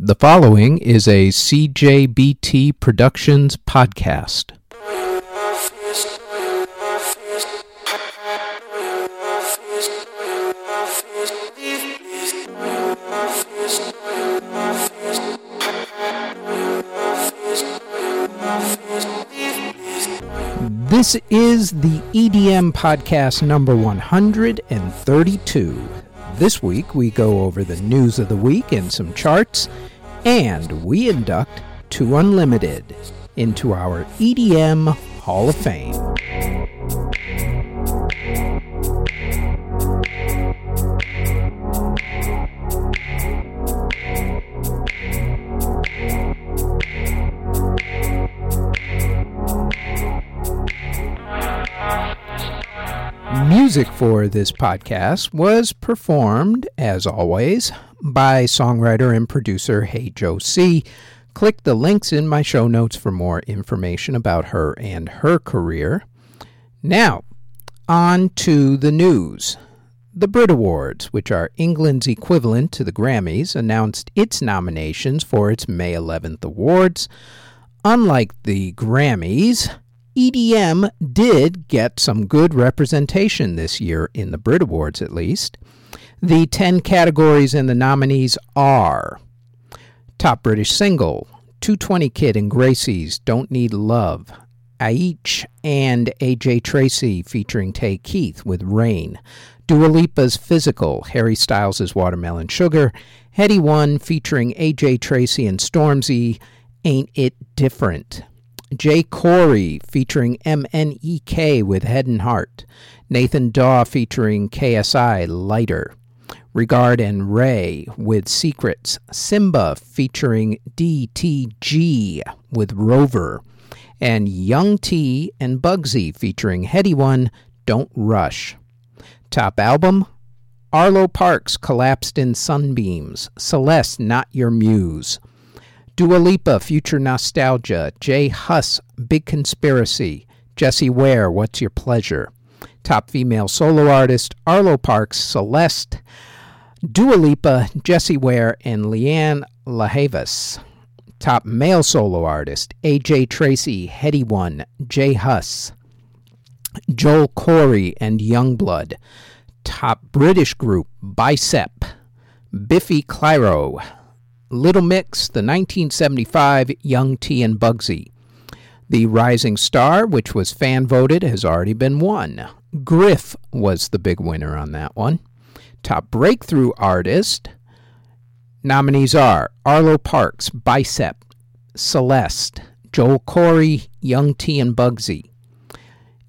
The following is a CJBT Productions podcast. This is the EDM podcast number 132. This week we go over the news of the week and some charts, and we induct 2 Unlimited into our EDM Hall of Fame. Music for this podcast was performed, as always, by songwriter and producer Hey Joe C. Click the links in my show notes for more information about her and her career. Now, on to the news. The Brit Awards, which are England's equivalent to the Grammys, announced its nominations for its May 11th awards. Unlike the Grammys, EDM did get some good representation this year in the Brit Awards, at least. The 10 categories and the nominees are Top British Single, 220 Kid and Gracey's Don't Need Love, Aitch and AJ Tracey featuring Tay Keith with Rain, Dua Lipa's Physical, Harry Styles' Watermelon Sugar, Headie One featuring AJ Tracey and Stormzy, Ain't It Different, Jay Corey featuring MNEK with Head and Heart. Nathan Dawe featuring KSI Lighter. Regard and Raye with Secrets. Simba featuring DTG with Rover. And Young T and Bugsey featuring Headie One Don't Rush. Top album Arlo Parks Collapsed in Sunbeams. Celeste Not Your Muse. Dua Lipa, Future Nostalgia, J Hus, Big Conspiracy, Jessie Ware, What's Your Pleasure, Top Female Solo Artist, Arlo Parks, Celeste, Dua Lipa, Jessie Ware, and Lianne La Havas. Top Male Solo Artist, AJ Tracey, Headie One, J Hus, Joel Corry, and Yungblud. Top British Group, Bicep, Biffy Clyro, Little Mix, the 1975 Young T and Bugsey. The Rising Star, which was fan voted, has already been won. Griff was the big winner on that one. Top Breakthrough Artist nominees are Arlo Parks, Bicep, Celeste, Joel Corry, Young T and Bugsey.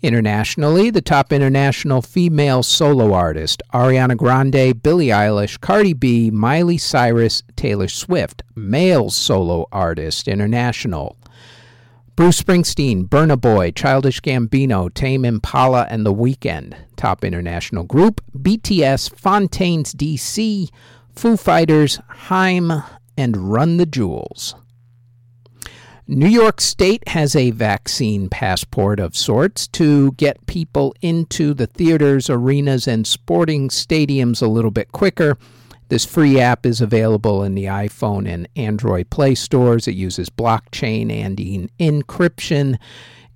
Internationally, the top international female solo artist Ariana Grande, Billie Eilish, Cardi B, Miley Cyrus, Taylor Swift. Male solo artist international Bruce Springsteen, Burna Boy, Childish Gambino, Tame Impala, and The Weeknd. Top international group BTS, Fontaines DC, Foo Fighters, Haim, and Run the Jewels. New York State has a vaccine passport of sorts to get people into the theaters, arenas, and sporting stadiums a little bit quicker. This free app is available in the iPhone and Android Play stores. It uses blockchain and encryption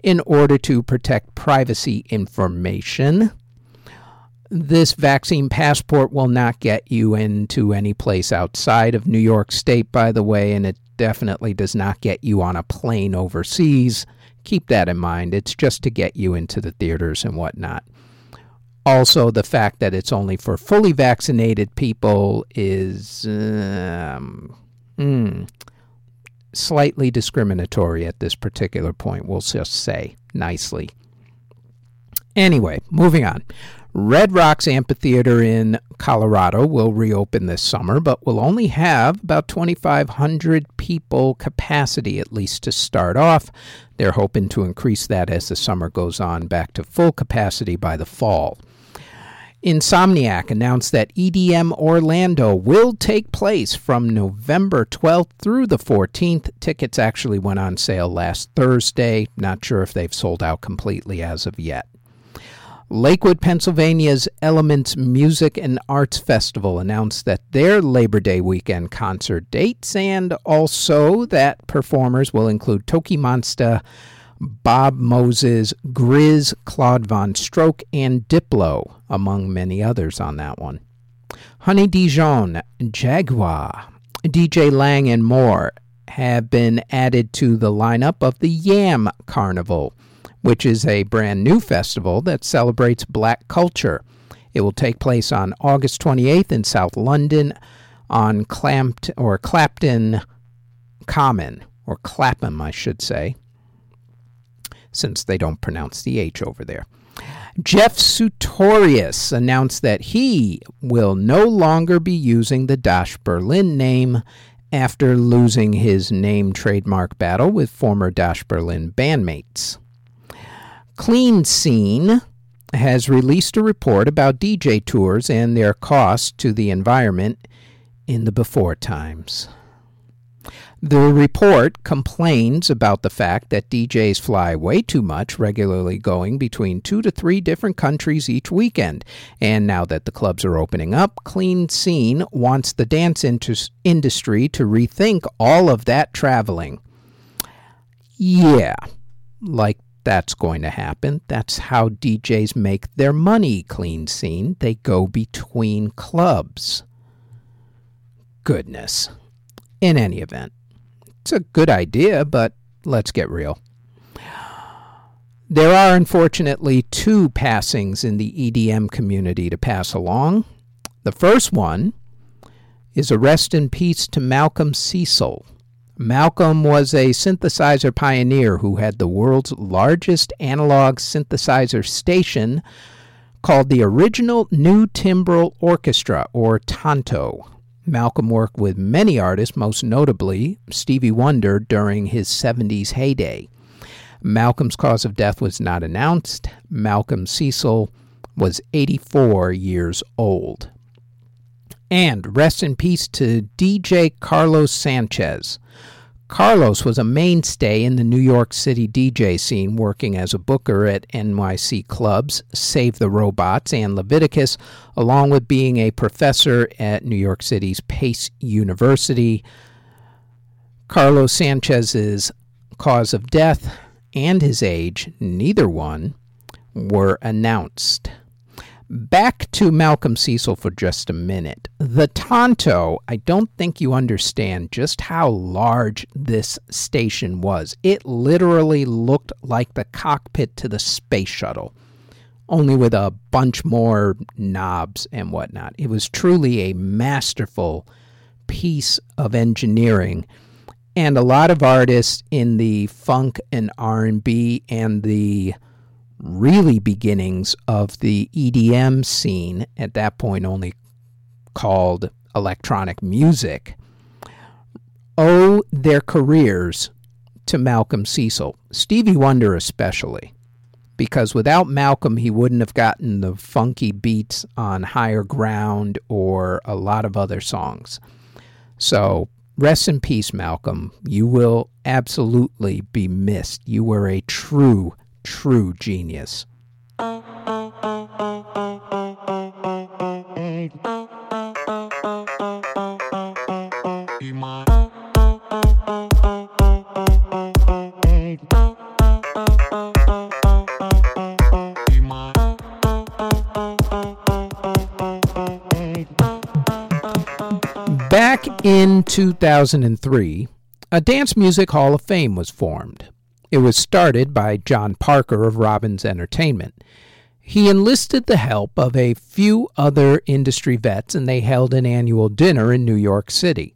in order to protect privacy information. This vaccine passport will not get you into any place outside of New York State, by the way, and it definitely does not get you on a plane overseas. Keep that in mind. It's just to get you into the theaters and whatnot. Also, the fact that it's only for fully vaccinated people is um, mm, slightly discriminatory at this particular point, we'll just say nicely. Anyway, moving on. Red Rocks Amphitheater in Colorado will reopen this summer, but will only have about 2,500 people capacity, at least to start off. They're hoping to increase that as the summer goes on back to full capacity by the fall. Insomniac announced that EDM Orlando will take place from November 12th through the 14th. Tickets actually went on sale last Thursday. Not sure if they've sold out completely as of yet. Lakewood, Pennsylvania's Elements Music and Arts Festival announced that their Labor Day weekend concert dates and also that performers will include TOKiMONSTA, Bob Moses, Grizz, Claude VonStroke, and Diplo, among many others on that one. Honey Dijon, Jaguar, DJ Lang, and more have been added to the lineup of the Yam Carnival which is a brand new festival that celebrates black culture. It will take place on August 28th in South London on Clampt or Clapton Common or Clapham, I should say, since they don't pronounce the H over there. Jeff Sutorius announced that he will no longer be using the Dash Berlin name after losing his name trademark battle with former Dash Berlin bandmates. Clean Scene has released a report about DJ tours and their cost to the environment in the before times. The report complains about the fact that DJs fly way too much, regularly going between two to three different countries each weekend. And now that the clubs are opening up, Clean Scene wants the dance industry to rethink all of that traveling. Yeah, like that's going to happen. That's how DJs make their money, clean scene. They go between clubs. Goodness. In any event, it's a good idea, but let's get real. There are unfortunately two passings in the EDM community to pass along. The first one is a rest in peace to Malcolm Cecil, Malcolm was a synthesizer pioneer who had the world's largest analog synthesizer station called the Original New Timbral Orchestra, or TONTO. Malcolm worked with many artists, most notably Stevie Wonder during his 70s heyday. Malcolm's cause of death was not announced. Malcolm Cecil was 84 years old. And rest in peace to DJ Carlos Sanchez. Carlos was a mainstay in the New York City DJ scene, working as a booker at NYC clubs, Save the Robots, and Leviticus, along with being a professor at New York City's Pace University. Carlos Sanchez's cause of death and his age, neither one, were announced. Back to Malcolm Cecil for just a minute. The Tonto, I don't think you understand just how large this station was. It literally looked like the cockpit to the space shuttle, only with a bunch more knobs and whatnot. It was truly a masterful piece of engineering and a lot of artists in the funk and R&B and the really beginnings of the EDM scene, at that point only called electronic music, owe their careers to Malcolm Cecil, Stevie Wonder especially, because without Malcolm, he wouldn't have gotten the funky beats on Higher Ground or a lot of other songs. So, rest in peace, Malcolm. You will absolutely be missed. You were a true true genius. Back in 2003, a Dance Music Hall of Fame was formed. It was started by John Parker of Robbins Entertainment. He enlisted the help of a few other industry vets and they held an annual dinner in New York City.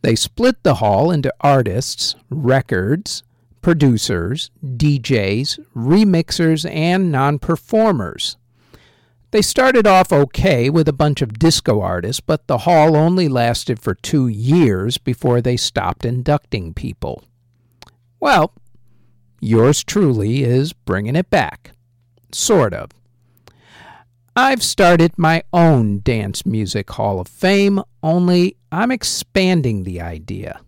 They split the hall into artists, records, producers, DJs, remixers, and non performers. They started off okay with a bunch of disco artists, but the hall only lasted for two years before they stopped inducting people. Well, Yours truly is bringing it back. Sort of. I've started my own Dance Music Hall of Fame, only I'm expanding the idea.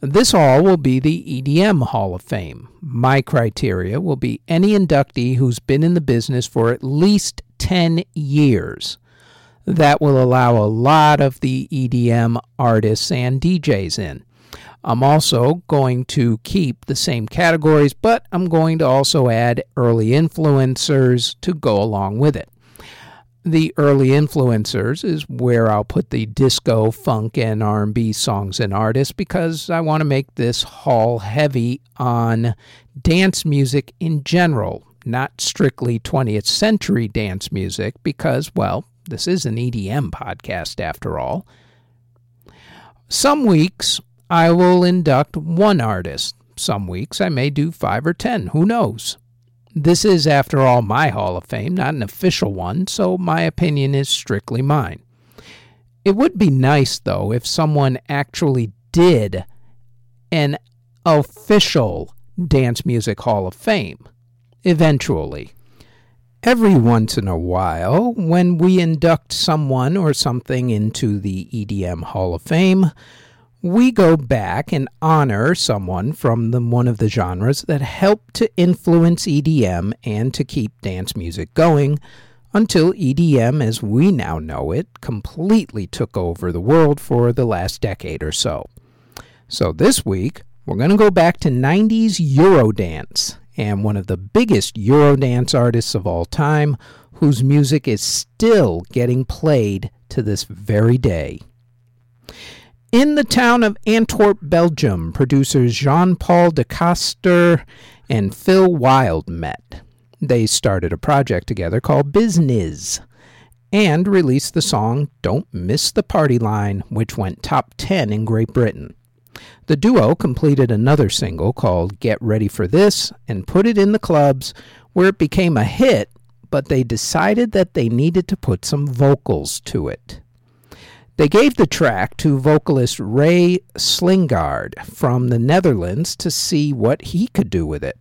This hall will be the EDM Hall of Fame. My criteria will be any inductee who's been in the business for at least 10 years. That will allow a lot of the EDM artists and DJs in. I'm also going to keep the same categories, but I'm going to also add early influencers to go along with it the early influencers is where I'll put the disco, funk, and R&B songs and artists because I want to make this hall heavy on dance music in general, not strictly 20th century dance music because, well, this is an EDM podcast after all. Some weeks I will induct one artist. Some weeks I may do five or ten. Who knows? This is, after all, my Hall of Fame, not an official one, so my opinion is strictly mine. It would be nice, though, if someone actually did an official Dance Music Hall of Fame, eventually. Every once in a while, when we induct someone or something into the EDM Hall of Fame, we go back and honor someone from the, one of the genres that helped to influence EDM and to keep dance music going until EDM, as we now know it, completely took over the world for the last decade or so. So this week, we're going to go back to 90s Eurodance and one of the biggest Eurodance artists of all time, whose music is still getting played to this very day. In the town of Antwerp, Belgium, producers Jean Paul de Coster and Phil Wild met. They started a project together called Bizniz and released the song Don't Miss the Party Line, which went top 10 in Great Britain. The duo completed another single called Get Ready for This and put it in the clubs where it became a hit, but they decided that they needed to put some vocals to it. They gave the track to vocalist Ray Slijngaard from the Netherlands to see what he could do with it.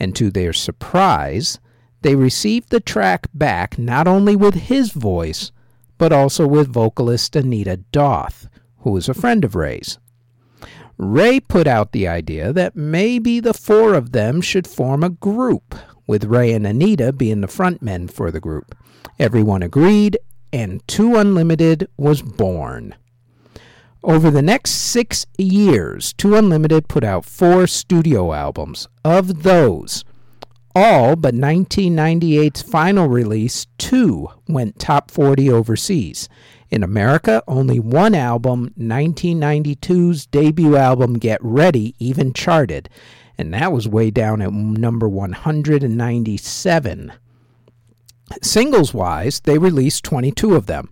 And to their surprise, they received the track back not only with his voice, but also with vocalist Anita Doth, who was a friend of Ray's. Ray put out the idea that maybe the four of them should form a group, with Ray and Anita being the frontmen for the group. Everyone agreed, and 2 Unlimited was born. Over the next six years, 2 Unlimited put out four studio albums. Of those, all but 1998's final release, two, went top 40 overseas. In America, only one album, 1992's debut album Get Ready, even charted, and that was way down at number 197. Singles wise, they released 22 of them.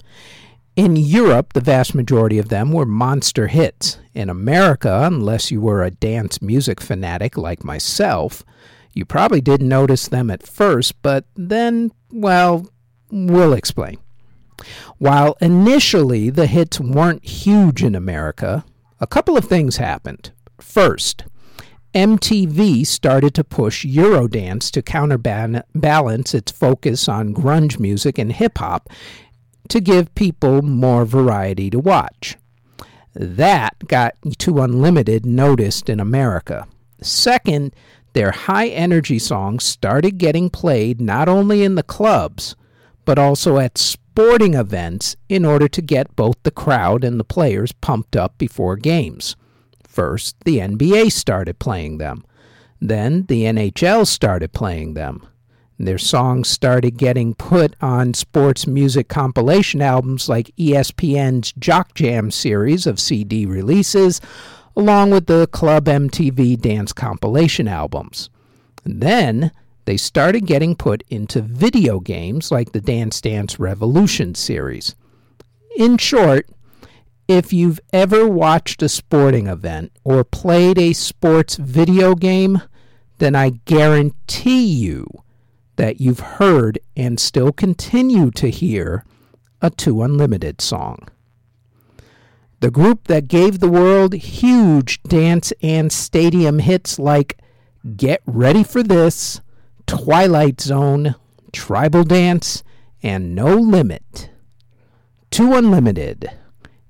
In Europe, the vast majority of them were monster hits. In America, unless you were a dance music fanatic like myself, you probably didn't notice them at first, but then, well, we'll explain. While initially the hits weren't huge in America, a couple of things happened. First, MTV started to push Eurodance to counterbalance its focus on grunge music and hip hop to give people more variety to watch. That got 2 Unlimited noticed in America. Second, their high energy songs started getting played not only in the clubs, but also at sporting events in order to get both the crowd and the players pumped up before games. First, the NBA started playing them. Then, the NHL started playing them. Their songs started getting put on sports music compilation albums like ESPN's Jock Jam series of CD releases, along with the Club MTV dance compilation albums. then they started getting put into video games like the Dance Dance Revolution series. In short, if you've ever watched a sporting event or played a sports video game, then I guarantee you that you've heard and still continue to hear a 2 Unlimited song. The group that gave the world huge dance and stadium hits like Get Ready for This, Twilight Zone, Tribal Dance, and No Limit. 2 Unlimited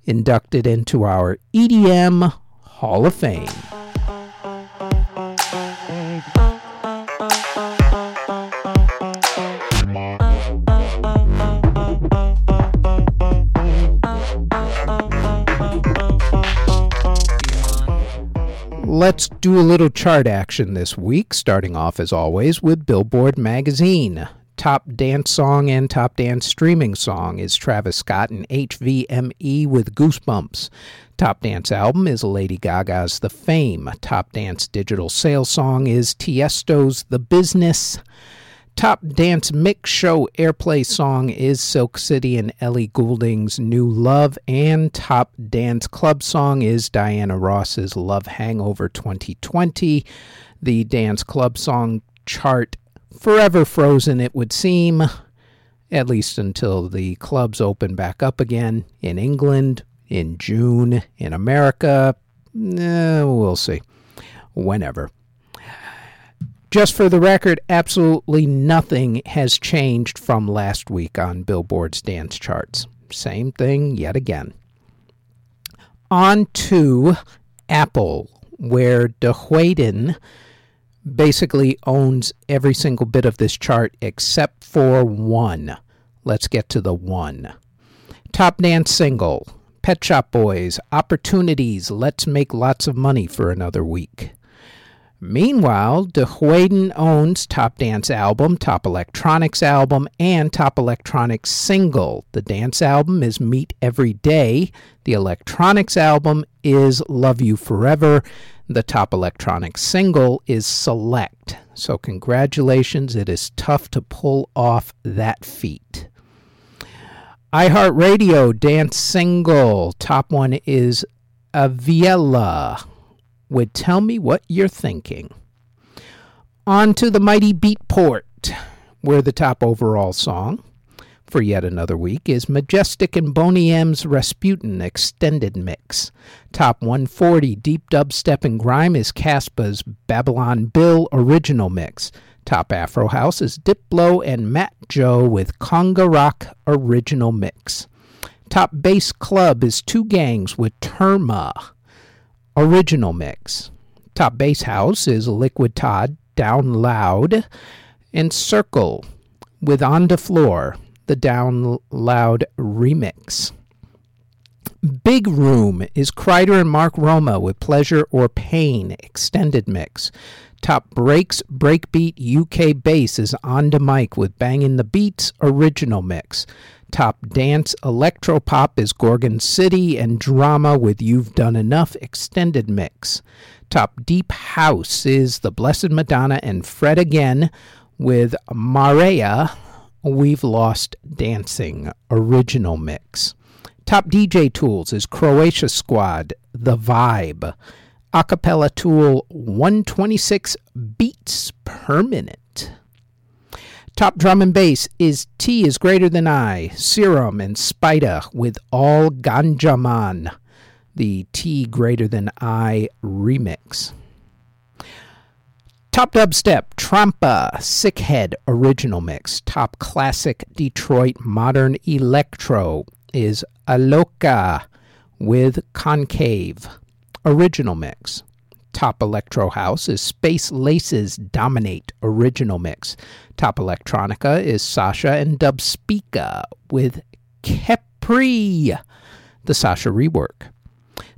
inducted into our EDM Hall of Fame. Let's do a little chart action this week, starting off as always with Billboard Magazine. Top dance song and top dance streaming song is Travis Scott and HVME with Goosebumps. Top dance album is Lady Gaga's The Fame. Top dance digital sales song is Tiesto's The Business. Top dance mix show airplay song is Silk City and Ellie Goulding's New Love, and top dance club song is Diana Ross's Love Hangover 2020. The dance club song chart forever frozen, it would seem, at least until the clubs open back up again in England in June, in America. Eh, we'll see. Whenever. Just for the record, absolutely nothing has changed from last week on Billboard's dance charts. Same thing yet again. On to Apple, where De Whedon basically owns every single bit of this chart except for one. Let's get to the one. Top dance single Pet Shop Boys, Opportunities, Let's Make Lots of Money for Another Week. Meanwhile, De Whedon owns Top Dance Album, Top Electronics Album, and Top Electronics Single. The dance album is Meet Every Day. The electronics album is Love You Forever. The top electronic single is Select. So, congratulations. It is tough to pull off that feat. iHeartRadio dance single. Top one is Aviella with Tell Me What You're Thinking. On to the mighty Beatport, where the top overall song for yet another week is Majestic and Boney M's Rasputin Extended Mix. Top 140 Deep Dubstep and Grime is Caspa's Babylon Bill Original Mix. Top Afro House is Diplo and Matt Joe with Conga Rock Original Mix. Top Bass Club is Two Gangs with Terma Original Mix. Top Bass House is Liquid Todd Down Loud and Circle with On the Floor the Down Loud remix. Big Room is Kryder and Mark Roma with Pleasure or Pain extended mix. Top Breaks Breakbeat UK Bass is On the Mic with Bangin' the Beats original mix. Top Dance Electropop is Gorgon City and Drama with You've Done Enough extended mix. Top Deep House is The Blessed Madonna and Fred Again with Marea We've Lost Dancing original mix. Top DJ tools is Croatia Squad, The Vibe. Acapella tool 126 beats per minute. Top drum and bass is T is greater than I, Serum and Spida with All Ganjaman, the T greater than I remix. Top Dubstep, Trampa, Sickhead Original Mix. Top Classic Detroit Modern Electro is Aloka with Concave Original Mix. Top Electro House is Space Laces Dominate Original Mix. Top Electronica is Sasha and Dubspeaka with Capri, the Sasha rework.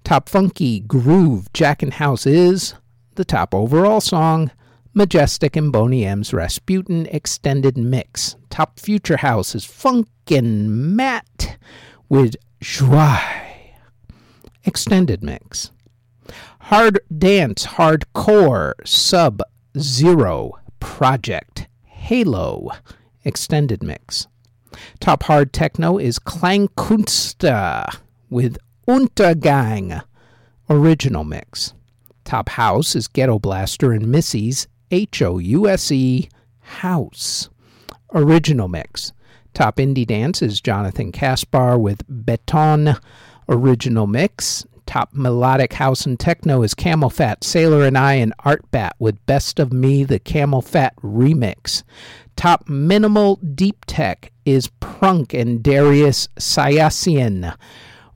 Top Funky Groove Jack and House is the top overall song Majestic and Boney M's Rasputin Extended Mix. Top Future House is Funkin' Matt with Joie Extended Mix. Hard Dance Hardcore Sub Zero Project Halo Extended Mix. Top Hard Techno is Klangkunste with Untergang Original Mix. Top House is Ghetto Blaster and Missy's H O U S E House. Original mix. Top indie dance is Jonathan Kaspar with Beton. Original mix. Top melodic house and techno is CamelPhat, Sailor and I, and ARTBAT with Best of Me, the CamelPhat remix. Top minimal deep tech is Prunk and Darius Syrossian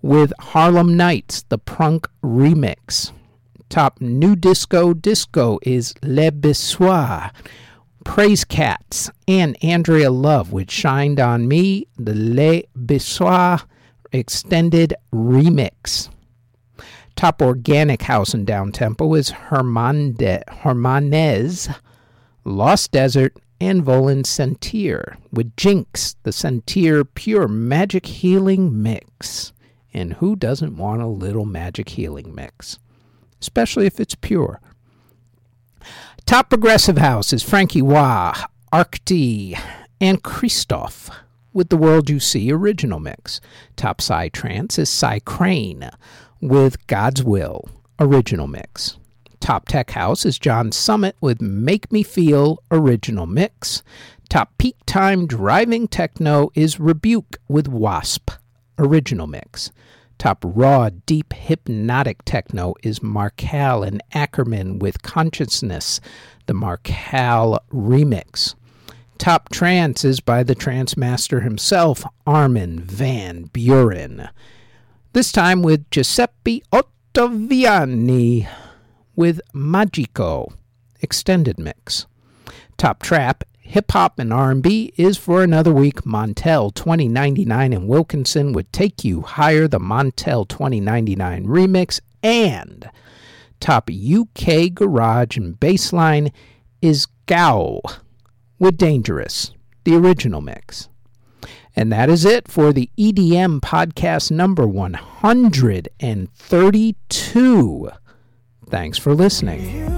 with Harlem Nights, the Prunk remix. Top new disco disco is Le Bissoir. Praise Cats and Andrea Love, which shined on me, the Le Bissoir extended remix. Top organic house and downtempo is Hermanes, Lost Desert, and Volan Sentir with Jinx, the Sentir Pure Magic Healing Mix. And who doesn't want a little magic healing mix? Especially if it's pure. Top progressive house is Frankie Wah, Arcti, and Christoph with the World You See original mix. Top Psy Trance is Cy Crane with God's Will original mix. Top Tech House is John Summit with Make Me Feel original mix. Top Peak Time Driving Techno is Rebuke with Wasp original mix. Top raw, deep, hypnotic techno is Markal and Ackerman with Consciousness, the Markal remix. Top trance is by the trance master himself, Armin van Buuren. This time with Giuseppe Ottaviani with Magico extended mix. Top trap hip hop and R&B is for another week Montell 2099 and Wilkinson would take you higher the Montell 2099 remix and top UK garage and bassline is Gao with Dangerous, the original mix. And that is it for the EDM podcast number 132. Thanks for listening.